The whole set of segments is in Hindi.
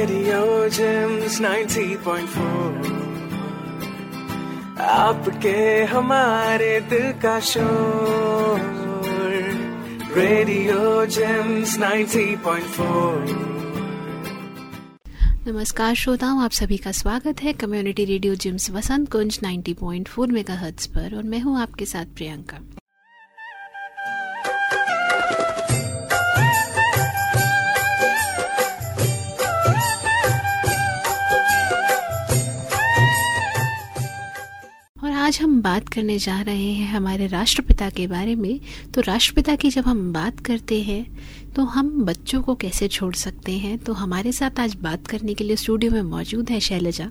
रेडियो जेम्स 90.4 आपके हमारे दिल का शोर। रेडियो जेम्स 90.4 नमस्कार श्रोताओं, आप सभी का स्वागत है community radio JIMS Vasant Kunj 90.4 megahertz पर, और मैं हूँ आपके साथ प्रियंका। आज हम बात करने जा रहे हैं हमारे राष्ट्रपिता के बारे में। तो राष्ट्रपिता की जब हम बात करते हैं तो हम बच्चों को कैसे छोड़ सकते हैं? तो हमारे साथ आज बात करने के लिए स्टूडियो में मौजूद है शैलजा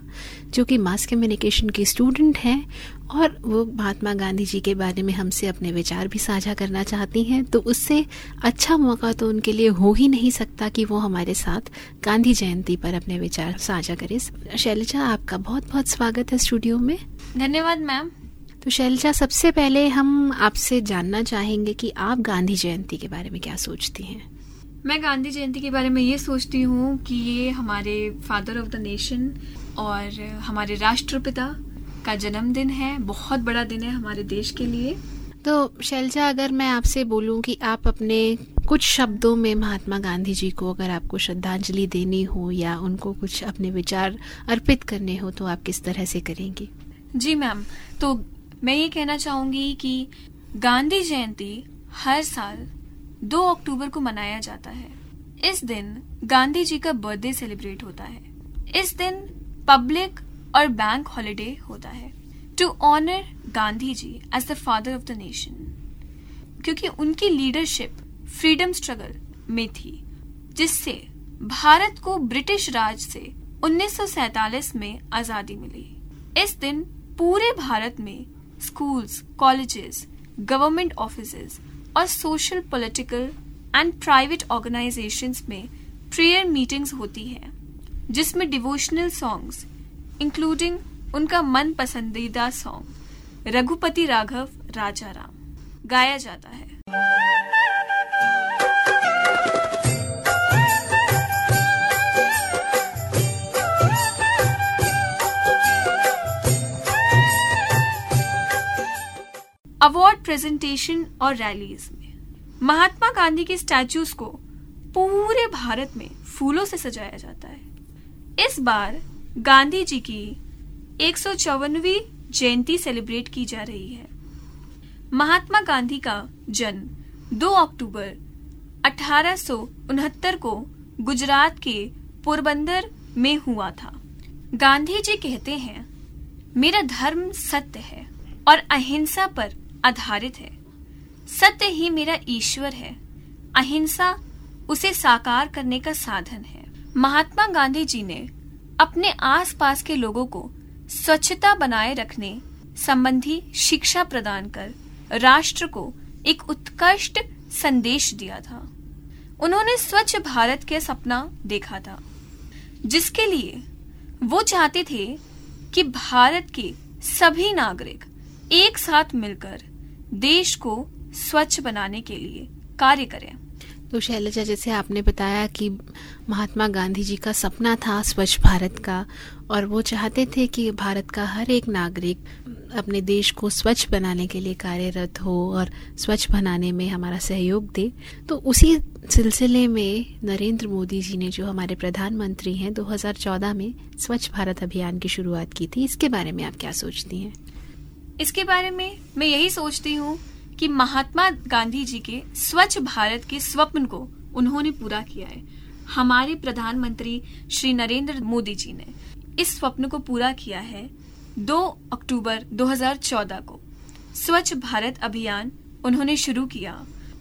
जो कि मास कम्युनिकेशन की स्टूडेंट हैं और वो महात्मा गांधी जी के बारे में हमसे अपने विचार भी साझा करना चाहती हैं। तो उससे अच्छा मौका तो उनके लिए हो ही नहीं सकता कि वो हमारे साथ गांधी जयंती पर अपने विचार साझा करें। शैलजा आपका बहुत बहुत स्वागत है स्टूडियो में। धन्यवाद मैम। तो शैलजा सबसे पहले हम आपसे जानना चाहेंगे कि आप गांधी जयंती के बारे में क्या सोचती हैं? मैं गांधी जयंती के बारे में ये सोचती हूँ कि ये हमारे फादर ऑफ़ द नेशन और हमारे राष्ट्रपिता का जन्मदिन है। बहुत बड़ा दिन है हमारे देश के लिए। तो शैलजा अगर मैं आपसे बोलूँ कि आप अपने कुछ शब्दों में महात्मा गांधी जी को अगर आपको श्रद्धांजलि देनी हो या उनको कुछ अपने विचार अर्पित करने हो तो आप किस तरह से करेंगी? जी मैम तो मैं ये कहना चाहूँगी कि गांधी जयंती हर साल 2 अक्टूबर को मनाया जाता है। इस दिन गांधी जी का बर्थडे सेलिब्रेट होता है। इस दिन पब्लिक और बैंक हॉलिडे होता है। To honour Gandhi ji as the father of the nation क्योंकि उनकी लीडरशिप फ्रीडम स्ट्रगल में थी, जिससे भारत को ब्रिटिश राज से 1947 में आज़ादी मिली। इस दिन पूरे भारत में स्कूल्स कॉलेजेस गवर्नमेंट ऑफ़िस और social political and private organisations में प्रेयर मीटिंग्स होती है, जिसमें डिवोशनल सॉन्ग्स इंक्लूडिंग उनका मन पसंदीदा सॉन्ग रघुपति राघव राजा राम गाया जाता है। अवार्ड प्रेजेंटेशन और रैलीज में। महात्मा गांधी के स्टैचूज को पूरे भारत में फूलों से सजाया जाता है। इस बार गांधी जी की एक जयंती सेलिब्रेट की जा रही है। महात्मा गांधी का जन्म 2 अक्टूबर अठारह सौ उनहत्तर को गुजरात के पोरबंदर में हुआ था। गांधी जी कहते हैं, मेरा धर्म सत्य है और अहिंसा पर आधारित है। सत्य ही मेरा ईश्वर है। अहिंसा उसे साकार करने का साधन है। महात्मा गांधी जी ने अपने आसपास के लोगों को स्वच्छता बनाए रखने, संबंधी शिक्षा प्रदान कर राष्ट्र को एक उत्कृष्ट संदेश दिया था। उन्होंने स्वच्छ भारत के सपना देखा था, जिसके लिए वो चाहते थे कि भारत के सभी नागरिक एक साथ मिलकर देश को स्वच्छ बनाने के लिए कार्य करें। तो शैलजा, जैसे आपने बताया कि महात्मा गांधी जी का सपना था स्वच्छ भारत का, और वो चाहते थे कि भारत का हर एक नागरिक अपने देश को स्वच्छ बनाने के लिए कार्यरत हो और स्वच्छ बनाने में हमारा सहयोग दे। तो उसी सिलसिले में नरेंद्र मोदी जी ने जो हमारे प्रधानमंत्री हैं 2014 में स्वच्छ भारत अभियान की शुरुआत की थी। इसके बारे में आप क्या सोचती हैं? इसके बारे में मैं यही सोचती हूँ कि महात्मा गांधी जी के स्वच्छ भारत के स्वप्न को उन्होंने पूरा किया है। हमारे प्रधानमंत्री श्री नरेंद्र मोदी जी ने इस स्वप्न को पूरा किया है 2 अक्टूबर 2014 को। स्वच्छ भारत अभियान उन्होंने शुरू किया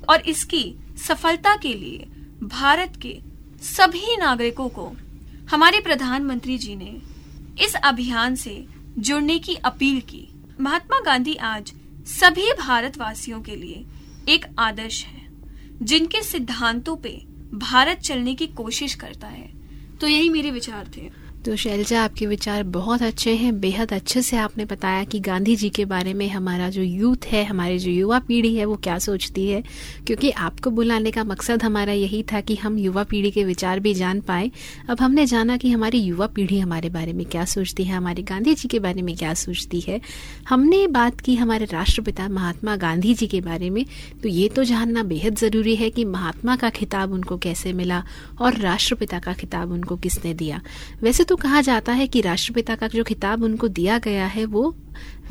और इसकी सफलता के लिए भारत के सभी नागरिकों को हमारे प्रधानमंत्री जी ने इस अभियान से जुड़ने की अपील की। महात्मा गांधी आज सभी भारतवासियों के लिए एक आदर्श है, जिनके सिद्धांतों पे भारत चलने की कोशिश करता है। तो यही मेरे विचार थे। तो शैलजा, आपके विचार बहुत अच्छे हैं। बेहद अच्छे से आपने बताया कि गांधी जी के बारे में हमारा जो यूथ है, हमारी जो युवा पीढ़ी है, वो क्या सोचती है। क्योंकि आपको बुलाने का मकसद हमारा यही था कि हम युवा पीढ़ी के विचार भी जान पाए। अब हमने जाना कि हमारी युवा पीढ़ी हमारे बारे में क्या सोचती है, हमारे गांधी जी के बारे में क्या सोचती है। हमने बात की हमारे राष्ट्रपिता महात्मा गांधी जी के बारे में। तो ये तो जानना बेहद ज़रूरी है कि महात्मा का खिताब उनको कैसे मिला और राष्ट्रपिता का खिताब उनको किसने दिया। वैसे तो कहा जाता है कि राष्ट्रपिता का जो खिताब उनको दिया गया है, वो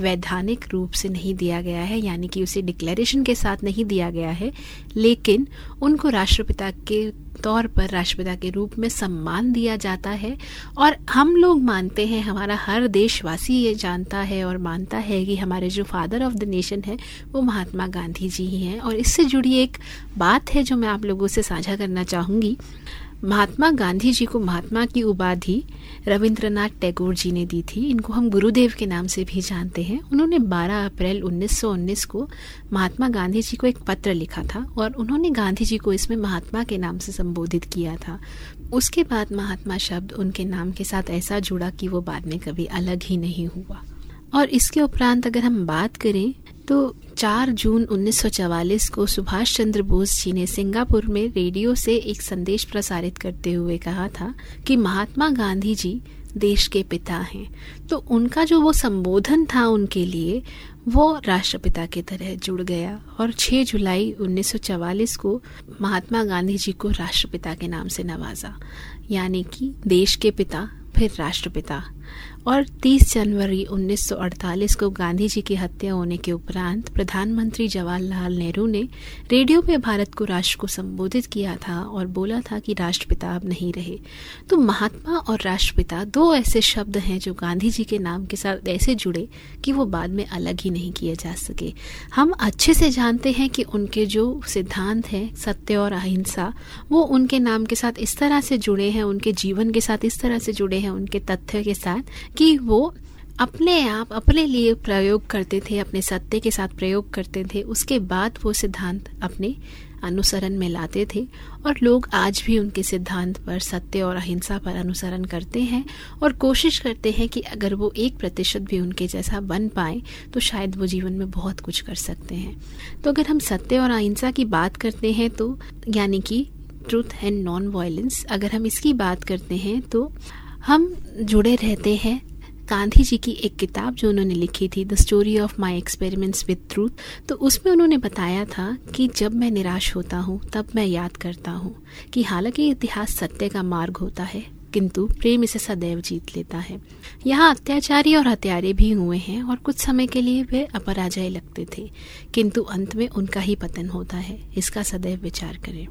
वैधानिक रूप से नहीं दिया गया है, यानी कि उसे डिक्लेरेशन के साथ नहीं दिया गया है। लेकिन उनको राष्ट्रपिता के तौर पर, राष्ट्रपिता के रूप में सम्मान दिया जाता है। और हम लोग मानते हैं, हमारा हर देशवासी ये जानता है और मानता है कि हमारे जो फादर ऑफ़ द नेशन है, वो महात्मा गांधी जी ही हैं। और इससे जुड़ी एक बात है जो मैं आप लोगों से साझा करना चाहूँगी। महात्मा गांधी जी को महात्मा की उपाधि रविंद्रनाथ टैगोर जी ने दी थी। इनको हम गुरुदेव के नाम से भी जानते हैं। उन्होंने 12 अप्रैल 1919 को महात्मा गांधी जी को एक पत्र लिखा था और उन्होंने गांधी जी को इसमें महात्मा के नाम से संबोधित किया था। उसके बाद महात्मा शब्द उनके नाम के साथ ऐसा जुड़ा कि वो बाद में कभी अलग ही नहीं हुआ। और इसके उपरांत अगर हम बात करें तो 4 जून 1944 को सुभाष चंद्र बोस जी ने सिंगापुर में रेडियो से एक संदेश प्रसारित करते हुए कहा था कि महात्मा गांधी जी देश के पिता हैं। तो उनका जो वो संबोधन था उनके लिए, वो राष्ट्रपिता की तरह जुड़ गया और 6 जुलाई 1944 को महात्मा गांधी जी को राष्ट्रपिता के नाम से नवाजा। यानी कि देश के पिता, फिर राष्ट्रपिता। और 30 जनवरी 1948 को गांधी जी की हत्या होने के उपरांत प्रधानमंत्री जवाहरलाल नेहरू ने रेडियो पे भारत को राष्ट्र को संबोधित किया था और बोला था कि राष्ट्रपिता अब नहीं रहे। तो महात्मा और राष्ट्रपिता दो ऐसे शब्द हैं जो गांधी जी के नाम के साथ ऐसे जुड़े कि वो बाद में अलग ही नहीं किए जा सके। हम अच्छे से जानते हैं कि उनके जो सिद्धांत हैं, सत्य और अहिंसा, वो उनके नाम के साथ इस तरह से जुड़े हैं, उनके जीवन के साथ इस तरह से जुड़े हैं, उनके तथ्य के साथ कि वो अपने आप अपने लिए प्रयोग करते थे, अपने सत्य के साथ प्रयोग करते थे, उसके बाद वो सिद्धांत अपने अनुसरण में लाते थे। और लोग आज भी उनके सिद्धांत पर सत्य और अहिंसा पर अनुसरण करते हैं और कोशिश करते हैं कि अगर वो एक प्रतिशत भी उनके जैसा बन पाए तो शायद वो जीवन में बहुत कुछ कर सकते हैं। तो अगर हम सत्य और अहिंसा की बात करते हैं तो यानी कि ट्रूथ एंड नॉन वायलेंस अगर हम इसकी बात करते हैं तो हम जुड़े रहते हैं गांधी जी की एक किताब जो उन्होंने लिखी थी the story of my experiments with truth तो उसमें उन्होंने बताया था कि जब मैं निराश होता हूँ, तब मैं याद करता हूँ कि हालाँकि इतिहास सत्य का मार्ग होता है, किंतु प्रेम इसे सदैव जीत लेता है। यहाँ अत्याचारी और हत्यारे भी हुए हैं और कुछ समय के लिए वे अपराजय लगते थे, किंतु अंत में उनका ही पतन होता है, इसका सदैव विचार करें।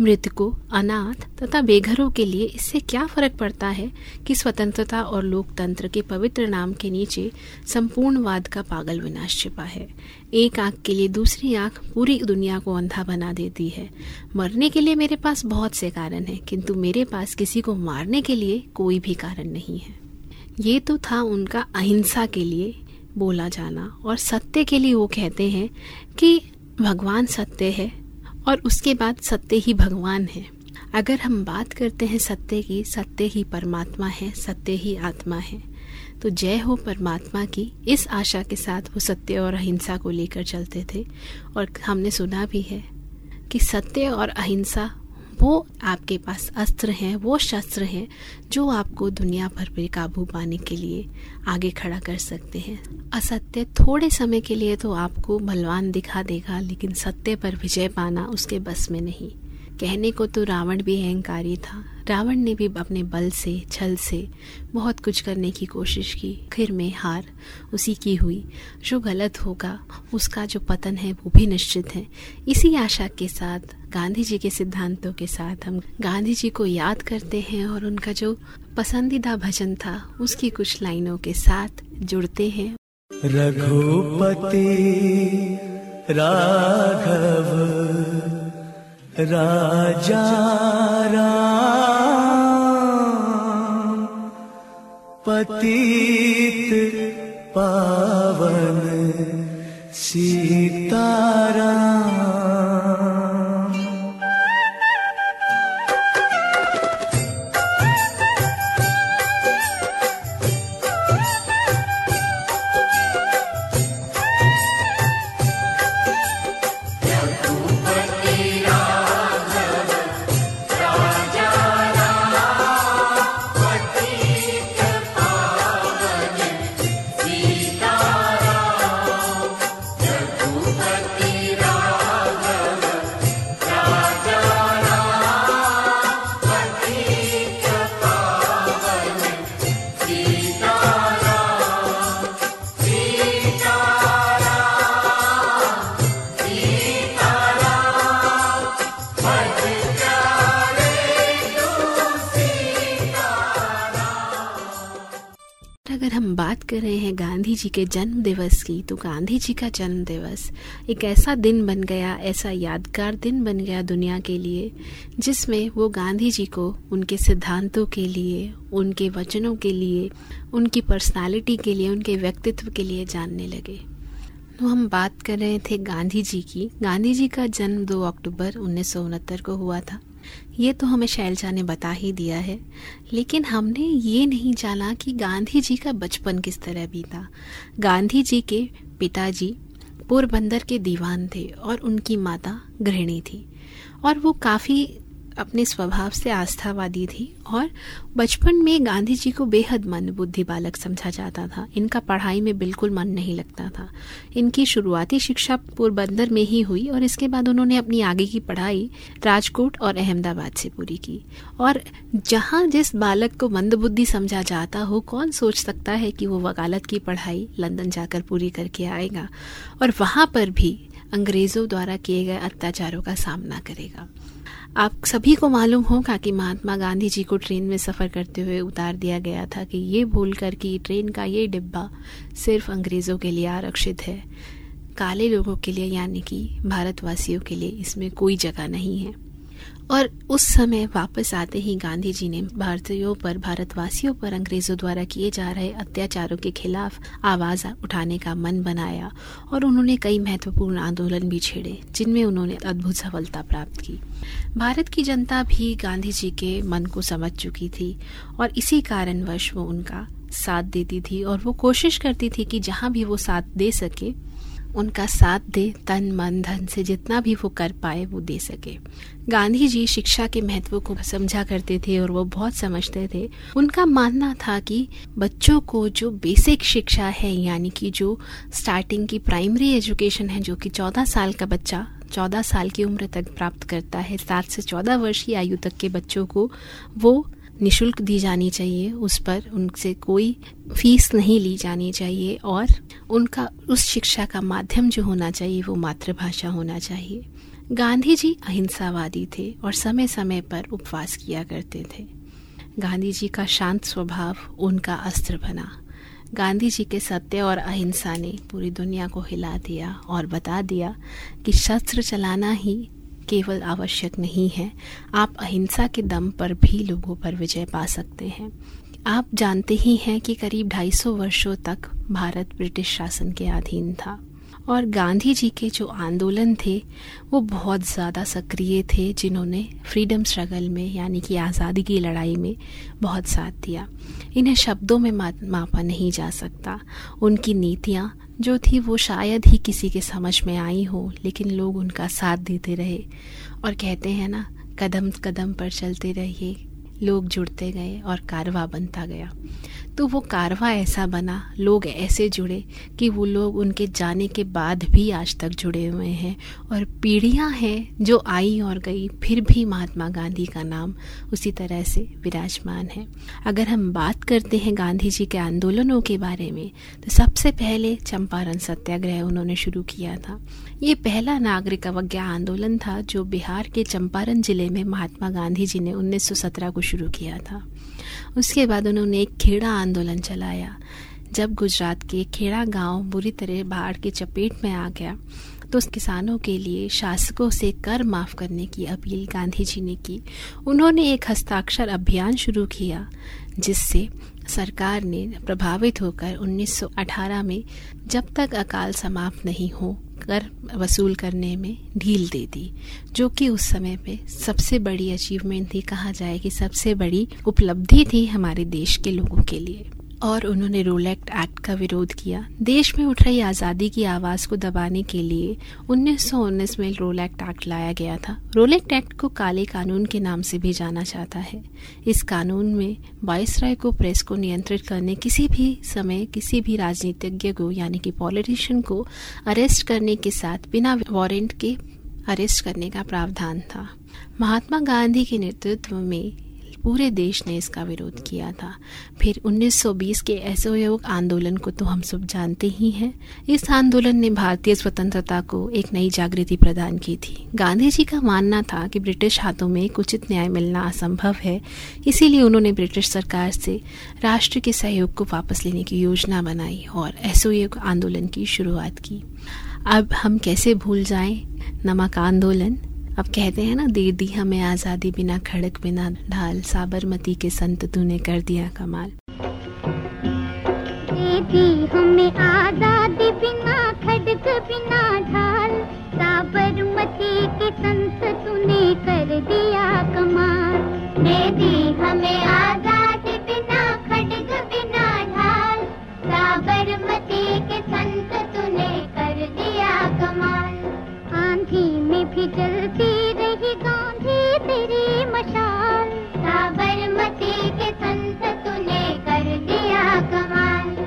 मृतकों अनाथ तथा बेघरों के लिए इससे क्या फ़र्क पड़ता है कि स्वतंत्रता और लोकतंत्र के पवित्र नाम के नीचे संपूर्णवाद का पागल विनाश छिपा है? एक आँख के लिए दूसरी आँख पूरी दुनिया को अंधा बना देती है। मरने के लिए मेरे पास बहुत से कारण हैं, किंतु मेरे पास किसी को मारने के लिए कोई भी कारण नहीं है। ये तो था उनका अहिंसा के लिए बोला जाना, और सत्य के लिए वो कहते हैं कि भगवान सत्य है और उसके बाद सत्य ही भगवान है। अगर हम बात करते हैं सत्य की, सत्य ही परमात्मा है, सत्य ही आत्मा है तो जय हो परमात्मा की। इस आशा के साथ वो सत्य और अहिंसा को लेकर चलते थे। और हमने सुना भी है कि सत्य और अहिंसा वो आपके पास अस्त्र हैं, वो शस्त्र हैं, जो आपको दुनिया भर पर काबू पाने के लिए आगे खड़ा कर सकते हैं। असत्य थोड़े समय के लिए तो आपको बलवान दिखा देगा, लेकिन सत्य पर विजय पाना उसके बस में नहीं। कहने को तो रावण भी अहंकारी था। रावण ने भी अपने बल से, छल से बहुत कुछ करने की कोशिश की। फिर में हार उसी की हुई। जो गलत होगा, उसका जो पतन है, वो भी निश्चित है। इसी आशा के साथ गांधी जी के सिद्धांतों के साथ हम गांधी जी को याद करते हैं और उनका जो पसंदीदा भजन था, उसकी कुछ लाइनों के साथ जुड़ते हैं। रघुपति राघव। राजा पतित पावन सीताराम बात कर रहे हैं गांधी जी के जन्म दिवस की तो गांधी जी का जन्म दिवस एक ऐसा दिन बन गया, ऐसा यादगार दिन बन गया दुनिया के लिए, जिसमें वो गांधी जी को उनके सिद्धांतों के लिए, उनके वचनों के लिए, उनकी पर्सनालिटी के लिए, उनके व्यक्तित्व के लिए जानने लगे। तो हम बात कर रहे थे गांधी जी की। गांधी जी का जन्म 2 अक्टूबर उन्नीस सौ उनहत्तर को हुआ था। ये तो हमें शैलजा ने बता ही दिया है। लेकिन हमने ये नहीं जाना कि गांधी जी का बचपन किस तरह बीता। गांधी जी के पिताजी पोरबंदर के दीवान थे और उनकी माता गृहिणी थी। और वो काफ़ी अपने स्वभाव से आस्थावादी थी और बचपन में गांधी जी को बेहद मन बुद्धि बालक समझा जाता था। इनका पढ़ाई में बिल्कुल मन नहीं लगता था। इनकी शुरुआती शिक्षा पोरबंदर में ही हुई और इसके बाद उन्होंने अपनी आगे की पढ़ाई राजकोट और अहमदाबाद से पूरी की। और जहाँ जिस बालक को मंदबुद्धि समझा जाता हो, कौन सोच सकता है कि वो वकालत की पढ़ाई लंदन जाकर पूरी करके आएगा और वहाँ पर भी अंग्रेज़ों द्वारा किए गए अत्याचारों का सामना करेगा। आप सभी को मालूम होगा कि महात्मा गांधी जी को ट्रेन में सफ़र करते हुए उतार दिया गया था कि ये भूल कर कि ट्रेन का ये डिब्बा सिर्फ़ अंग्रेज़ों के लिए आरक्षित है। काले लोगों के लिए, यानी कि भारतवासियों के लिए इसमें कोई जगह नहीं है। और उस समय वापस आते ही गांधी जी ने भारतीयों पर, भारतवासियों पर अंग्रेज़ों द्वारा किए जा रहे अत्याचारों के खिलाफ आवाज़ उठाने का मन बनाया और उन्होंने कई महत्वपूर्ण आंदोलन भी छेड़े, जिनमें उन्होंने अद्भुत सफलता प्राप्त की। भारत की जनता भी गांधी जी के मन को समझ चुकी थी और इसी कारणवश वो उनका साथ देती थी और वो कोशिश करती थी कि जहाँ भी वो साथ दे सके उनका साथ दे, तन, मन, धन से जितना भी वो कर पाए, वो दे सके। गांधी जी शिक्षा के महत्व को समझा करते थे और वो बहुत समझते थे। उनका मानना था कि बच्चों को जो बेसिक शिक्षा है, यानी कि जो स्टार्टिंग की प्राइमरी एजुकेशन है, जो कि चौदह साल का बच्चा, चौदह साल की उम्र तक प्राप्त करता है, सात से चौदह वर्ष की आयु तक के बच्चों को, वो निशुल्क दी जानी चाहिए, उस पर उनसे कोई फ़ीस नहीं ली जानी चाहिए और उनका, उस शिक्षा का माध्यम जो होना चाहिए, वो मातृभाषा होना चाहिए। गांधी जी अहिंसावादी थे और समय समय पर उपवास किया करते थे। गांधी जी का शांत स्वभाव उनका अस्त्र बना। गांधी जी के सत्य और अहिंसा ने पूरी दुनिया को हिला दिया और बता दिया कि शस्त्र चलाना ही केवल आवश्यक नहीं है। आप अहिंसा के दम पर भी लोगों पर विजय पा सकते हैं। आप जानते ही हैं कि करीब 250 वर्षों तक भारत ब्रिटिश शासन के अधीन था। और गांधी जी के जो आंदोलन थे, वो बहुत ज़्यादा सक्रिय थे, जिन्होंने फ्रीडम स्ट्रगल में, यानी कि आज़ादी की लड़ाई में, बहुत साथ दिया। इन्हें शब्दों में, मापा नहीं जा सकता। उनकी नीतियाँ जो थी वो शायद ही किसी के समझ में आई हो, लेकिन लोग उनका साथ देते रहे और कहते हैं ना, कदम कदम पर चलते रहिए, लोग जुड़ते गए और कारवा बनता गया। तो वो कारवा ऐसा बना, लोग ऐसे जुड़े कि वो लोग उनके जाने के बाद भी आज तक जुड़े हुए हैं। और पीढ़ियाँ हैं जो आई और गई, फिर भी महात्मा गांधी का नाम उसी तरह से विराजमान है। अगर हम बात करते हैं गांधी जी के आंदोलनों के बारे में तो सबसे पहले चंपारण सत्याग्रह उन्होंने शुरू किया था। ये पहला नागरिक अवज्ञा आंदोलन था जो बिहार के चंपारण ज़िले में महात्मा गांधी जी ने 1917 को शुरू किया था। उसके बाद उन्होंने एक खेड़ा आंदोलन चलाया। जब गुजरात के खेड़ा गाँव बुरी तरह बाढ़ की चपेट में आ गया तो किसानों के लिए शासकों से कर माफ़ करने की अपील गांधी जी ने की। उन्होंने एक हस्ताक्षर अभियान शुरू किया, जिससे सरकार ने प्रभावित होकर 1918 में जब तक अकाल समाप्त नहीं हो कर, वसूल करने में ढील दे दी, जो कि उस समय पे सबसे बड़ी अचीवमेंट थी, कहा जाए कि सबसे बड़ी उपलब्धि थी हमारे देश के लोगों के लिए। और उन्होंने रोल एक्ट एक्ट का विरोध किया। देश में उठ रही आज़ादी की आवाज़ को दबाने के लिए 1919 में रोल एक्ट एक्ट लाया गया था। रोल एक्ट एक्ट को काले कानून के नाम से भी जाना जाता है। इस कानून में राय को प्रेस को नियंत्रित करने, किसी भी समय किसी भी राजनीतिज्ञ को, यानी कि पॉलिटिशियन को अरेस्ट करने के साथ बिना वारंट के अरेस्ट करने का प्रावधान था। महात्मा गांधी के नेतृत्व में पूरे देश ने इसका विरोध किया था। फिर 1920 के असहयोग आंदोलन को तो हम सब जानते ही हैं। इस आंदोलन ने भारतीय स्वतंत्रता को एक नई जागृति प्रदान की थी। गांधी जी का मानना था कि ब्रिटिश हाथों में उचित न्याय मिलना असंभव है। इसीलिए उन्होंने ब्रिटिश सरकार से राष्ट्र के सहयोग को वापस लेने की योजना बनाई और असहयोग आंदोलन की शुरुआत की। अब हम कैसे भूल जाएँ? नमक आंदोलन अब कहते हैं ना दे दी हमें आज़ादी बिना खड़क, बिना ढाल, साबरमती के संत तूने कर दिया कमाल। दे दी हमें आज़ादी बिना खड़क, बिना ढाल, साबरमती के संत तूने कर दिया कमाल। दे दी हमें आज़ादी बिना खड़क, बिना ढाल, साबरमती के संत तूने भी जलती रही गांधी तेरी मशाल। साबरमती के संत तूने कर दिया कमाल।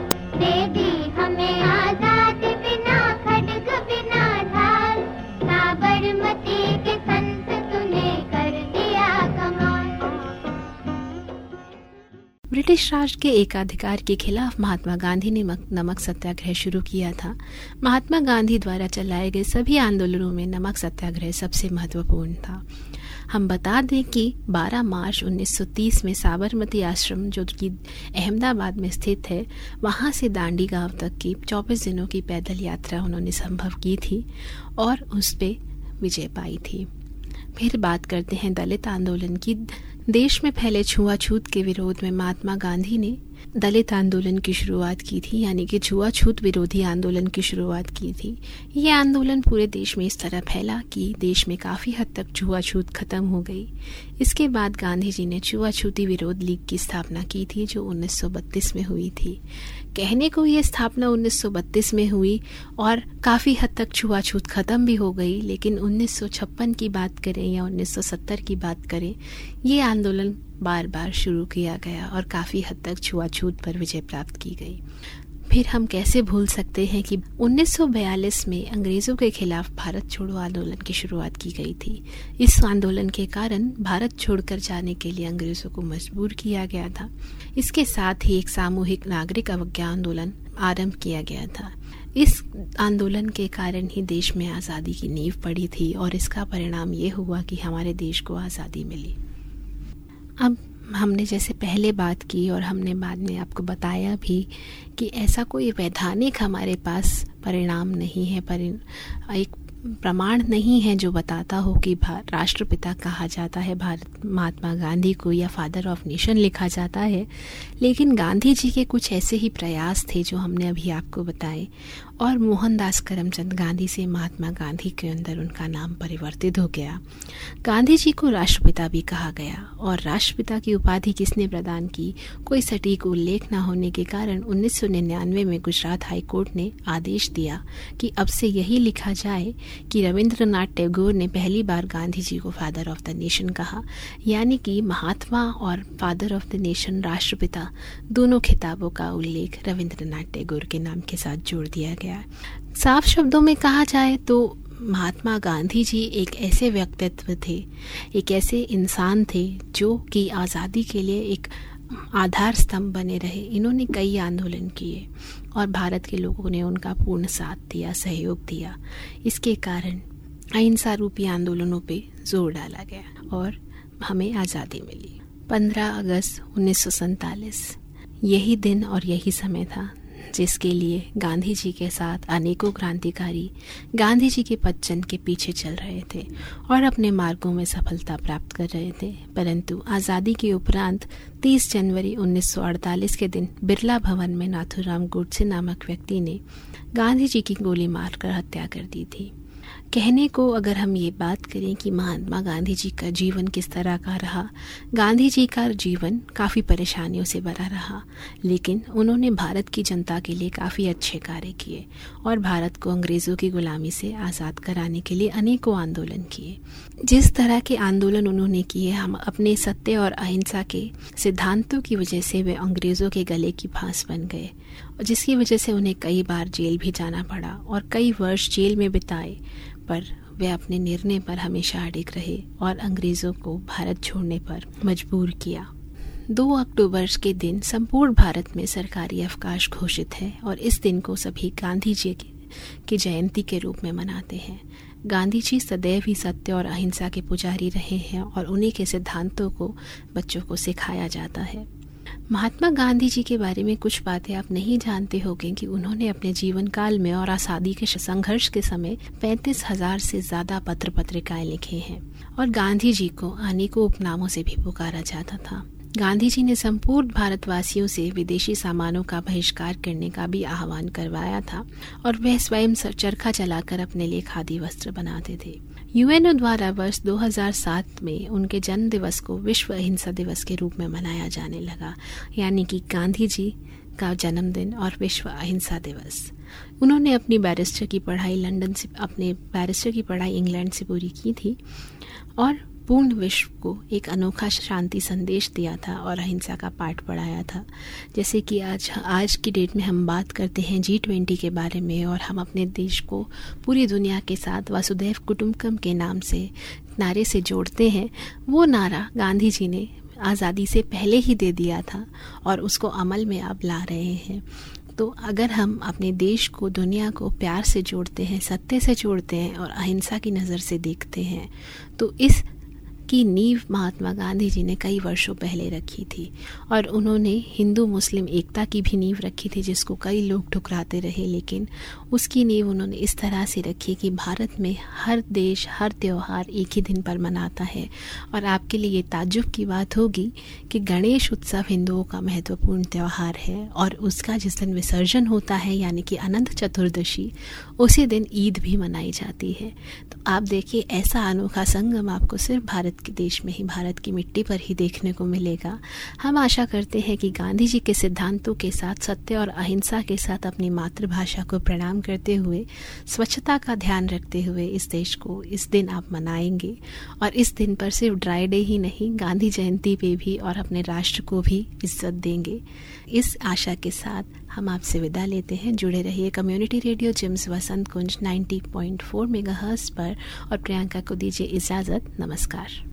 ब्रिटिश राज के एकाधिकार के खिलाफ महात्मा गांधी ने मक- नमक सत्याग्रह शुरू किया था। महात्मा गांधी द्वारा चलाए गए सभी आंदोलनों में नमक सत्याग्रह सबसे महत्वपूर्ण था। हम बता दें कि 12 मार्च 1930 में साबरमती आश्रम, जो कि अहमदाबाद में स्थित है, वहाँ से दांडी गाँव तक की 24 दिनों की पैदल यात्रा उन्होंने संभव की थी और उस पर विजय पाई थी। फिर बात करते हैं दलित आंदोलन की देश में फैले छुआछूत के विरोध में महात्मा गांधी ने दलित आंदोलन की शुरुआत की थी, यानी कि छुआछूत विरोधी आंदोलन की शुरुआत की थी। ये आंदोलन पूरे देश में इस तरह फैला कि देश में काफ़ी हद तक छुआछूत खत्म हो गई। इसके बाद गांधी जी ने छुआछूती विरोध लीग की स्थापना की थी, जो 1932 में हुई थी। कहने को ये स्थापना 1932 में हुई और काफ़ी हद तक छुआछूत खत्म भी हो गई, लेकिन 1956 की बात करें या 1970 की बात करें, ये आंदोलन बार बार शुरू किया गया और काफ़ी हद तक छुआछूत पर विजय प्राप्त की गई। फिर हम कैसे भूल सकते हैं कि 1942 में अंग्रेज़ों के खिलाफ भारत छोड़ो आंदोलन की शुरुआत की गई थी। इस आंदोलन के कारण भारत छोड़कर जाने के लिए अंग्रेज़ों को मजबूर किया गया था। इसके साथ ही एक सामूहिक नागरिक अवज्ञा आंदोलन आरंभ किया गया था। इस आंदोलन के कारण ही देश में आज़ादी की नींव पड़ी थी और इसका परिणाम ये हुआ कि हमारे देश को आज़ादी मिली। अब हमने जैसे पहले बात की और हमने बाद में आपको बताया भी कि ऐसा कोई वैधानिक हमारे पास परिणाम नहीं है, पर एक प्रमाण नहीं है जो बताता हो कि राष्ट्रपिता कहा जाता है, भारत, महात्मा गांधी को या फादर ऑफ़ नेशन लिखा जाता है। लेकिन गांधी जी के कुछ ऐसे ही प्रयास थे जो हमने अभी आपको बताए। और मोहनदास करमचंद गांधी से महात्मा गांधी के अंदर उनका नाम परिवर्तित हो गया। गांधी जी को राष्ट्रपिता भी कहा गया। और राष्ट्रपिता की उपाधि किसने प्रदान की? कोई सटीक उल्लेख न होने के कारण 1999 में गुजरात हाईकोर्ट ने आदेश दिया कि अब से यही लिखा जाए कि रविंद्रनाथ टैगोर ने पहली बार गांधी जी को फादर ऑफ़ द नेशन कहा, यानी कि महात्मा और फादर ऑफ़ द नेशन राष्ट्रपिता, दोनों खिताबों का उल्लेख रविंद्रनाथ टैगोर के नाम के साथ जोड़ दिया गया। साफ़ शब्दों में कहा जाए तो महात्मा गांधी जी एक ऐसे व्यक्तित्व थे, एक ऐसे इंसान थे जो कि आज़ादी के लिए एक आधार स्तंभ बने रहे। इन्होंने कई आंदोलन किए और भारत के लोगों ने उनका पूर्ण साथ दिया, सहयोग दिया। इसके कारण अहिंसा रूपी आंदोलनों पे ज़ोर डाला गया और हमें आज़ादी मिली। 15 अगस्त उन्नीस सौ सैंतालीस, यही दिन और यही समय था जिसके लिए गांधी जी के साथ अनेकों क्रांतिकारी गांधी जी के पच्चन के पीछे चल रहे थे और अपने मार्गों में सफलता प्राप्त कर रहे थे। परंतु आज़ादी के उपरांत 30 जनवरी 1948 के दिन बिरला भवन में नाथुराम गुडसे नामक व्यक्ति ने गांधी जी की गोली मारकर हत्या कर दी थी। कहने को अगर हम ये बात करें कि महात्मा गांधी जी का जीवन किस तरह का रहा गांधी जी का जीवन काफ़ी परेशानियों से भरा रहा, लेकिन उन्होंने भारत की जनता के लिए काफ़ी अच्छे कार्य किए और भारत को अंग्रेज़ों की गुलामी से आज़ाद कराने के लिए अनेकों आंदोलन किए। जिस तरह के आंदोलन उन्होंने किए, हम अपने सत्य और अहिंसा के सिद्धांतों की वजह से वे अंग्रेज़ों के गले की फांस बन गए। जिसकी वजह से उन्हें कई बार जेल भी जाना पड़ा और कई वर्ष जेल में बिताए पर वे अपने निर्णय पर हमेशा अडिग रहे और अंग्रेज़ों को भारत छोड़ने पर मजबूर किया। दो अक्टूबर के दिन संपूर्ण भारत में सरकारी अवकाश घोषित है और इस दिन को सभी गांधी जी की, की जयंती के रूप में मनाते हैं। गांधी जी सदैव ही सत्य और अहिंसा के पुजारी रहे हैं और उन्हीं के सिद्धांतों को बच्चों को सिखाया जाता है। महात्मा गांधी जी के बारे में कुछ बातें आप नहीं जानते होंगे कि उन्होंने अपने जीवन काल में और आज़ादी के संघर्ष के समय पैंतीस हज़ार से ज़्यादा पत्र पत्रिकाएँ लिखे हैं और गांधी जी को अनेकों उपनामों से भी पुकारा जाता था। गांधी जी ने संपूर्ण भारतवासियों से विदेशी सामानों का बहिष्कार करने का भी आह्वान करवाया था और वह स्वयं चरखा चलाकर अपने लिए खादी वस्त्र बनाते थे। यूएनओ द्वारा वर्ष 2007 में उनके जन्म दिवस को विश्व अहिंसा दिवस के रूप में मनाया जाने लगा, यानी कि गांधी जी का जन्मदिन और विश्व अहिंसा दिवस। उन्होंने अपनी बैरिस्टर की पढ़ाई लंदन से, अपने बैरिस्टर की पढ़ाई इंग्लैंड से पूरी की थी और पूर्ण विश्व को एक अनोखा शांति संदेश दिया था और अहिंसा का पाठ पढ़ाया था। जैसे कि आज आज की डेट में हम बात करते हैं जी ट्वेंटी के बारे में और हम अपने देश को पूरी दुनिया के साथ वसुदैव कुटुंबकम के नाम से, नारे से जोड़ते हैं। वो नारा गांधी जी ने आज़ादी से पहले ही दे दिया था और उसको अमल में अब ला रहे हैं। तो अगर हम अपने देश को, दुनिया को प्यार से जोड़ते हैं, सत्य से जोड़ते हैं और अहिंसा की नज़र से देखते हैं तो इस की नींव महात्मा गांधी जी ने कई वर्षों पहले रखी थी और उन्होंने हिंदू मुस्लिम एकता की भी नींव रखी थी जिसको कई लोग ठुकराते रहे, लेकिन उसकी नींव उन्होंने इस तरह से रखी कि भारत में हर देश, हर त्यौहार एक ही दिन पर मनाता है। और आपके लिए ये ताजुब की बात होगी कि गणेश उत्सव हिंदुओं का महत्वपूर्ण त्यौहार है और उसका जिस दिन विसर्जन होता है, यानी कि अनंत चतुर्दशी, उसी दिन ईद भी मनाई जाती है। तो आप देखिए, ऐसा अनोखा संगम आपको सिर्फ़ भारत भारत के देश में ही भारत की मिट्टी पर ही देखने को मिलेगा। हम आशा करते हैं कि गांधी जी के सिद्धांतों के साथ, सत्य और अहिंसा के साथ अपनी मातृभाषा को प्रणाम करते हुए, स्वच्छता का ध्यान रखते हुए इस देश को इस दिन आप मनाएँगे। और इस दिन पर सिर्फ़ ड्राई डे ही नहीं, गांधी जयंती पे भी और अपने राष्ट्र को भी इज़्ज़त देंगे। इस आशा के साथ हम आपसे विदा लेते हैं। जुड़े रहिए community radio JIMS Vasant Kunj 90.4 megahertz पर और प्रियंका को दीजिए इजाज़त। नमस्कार।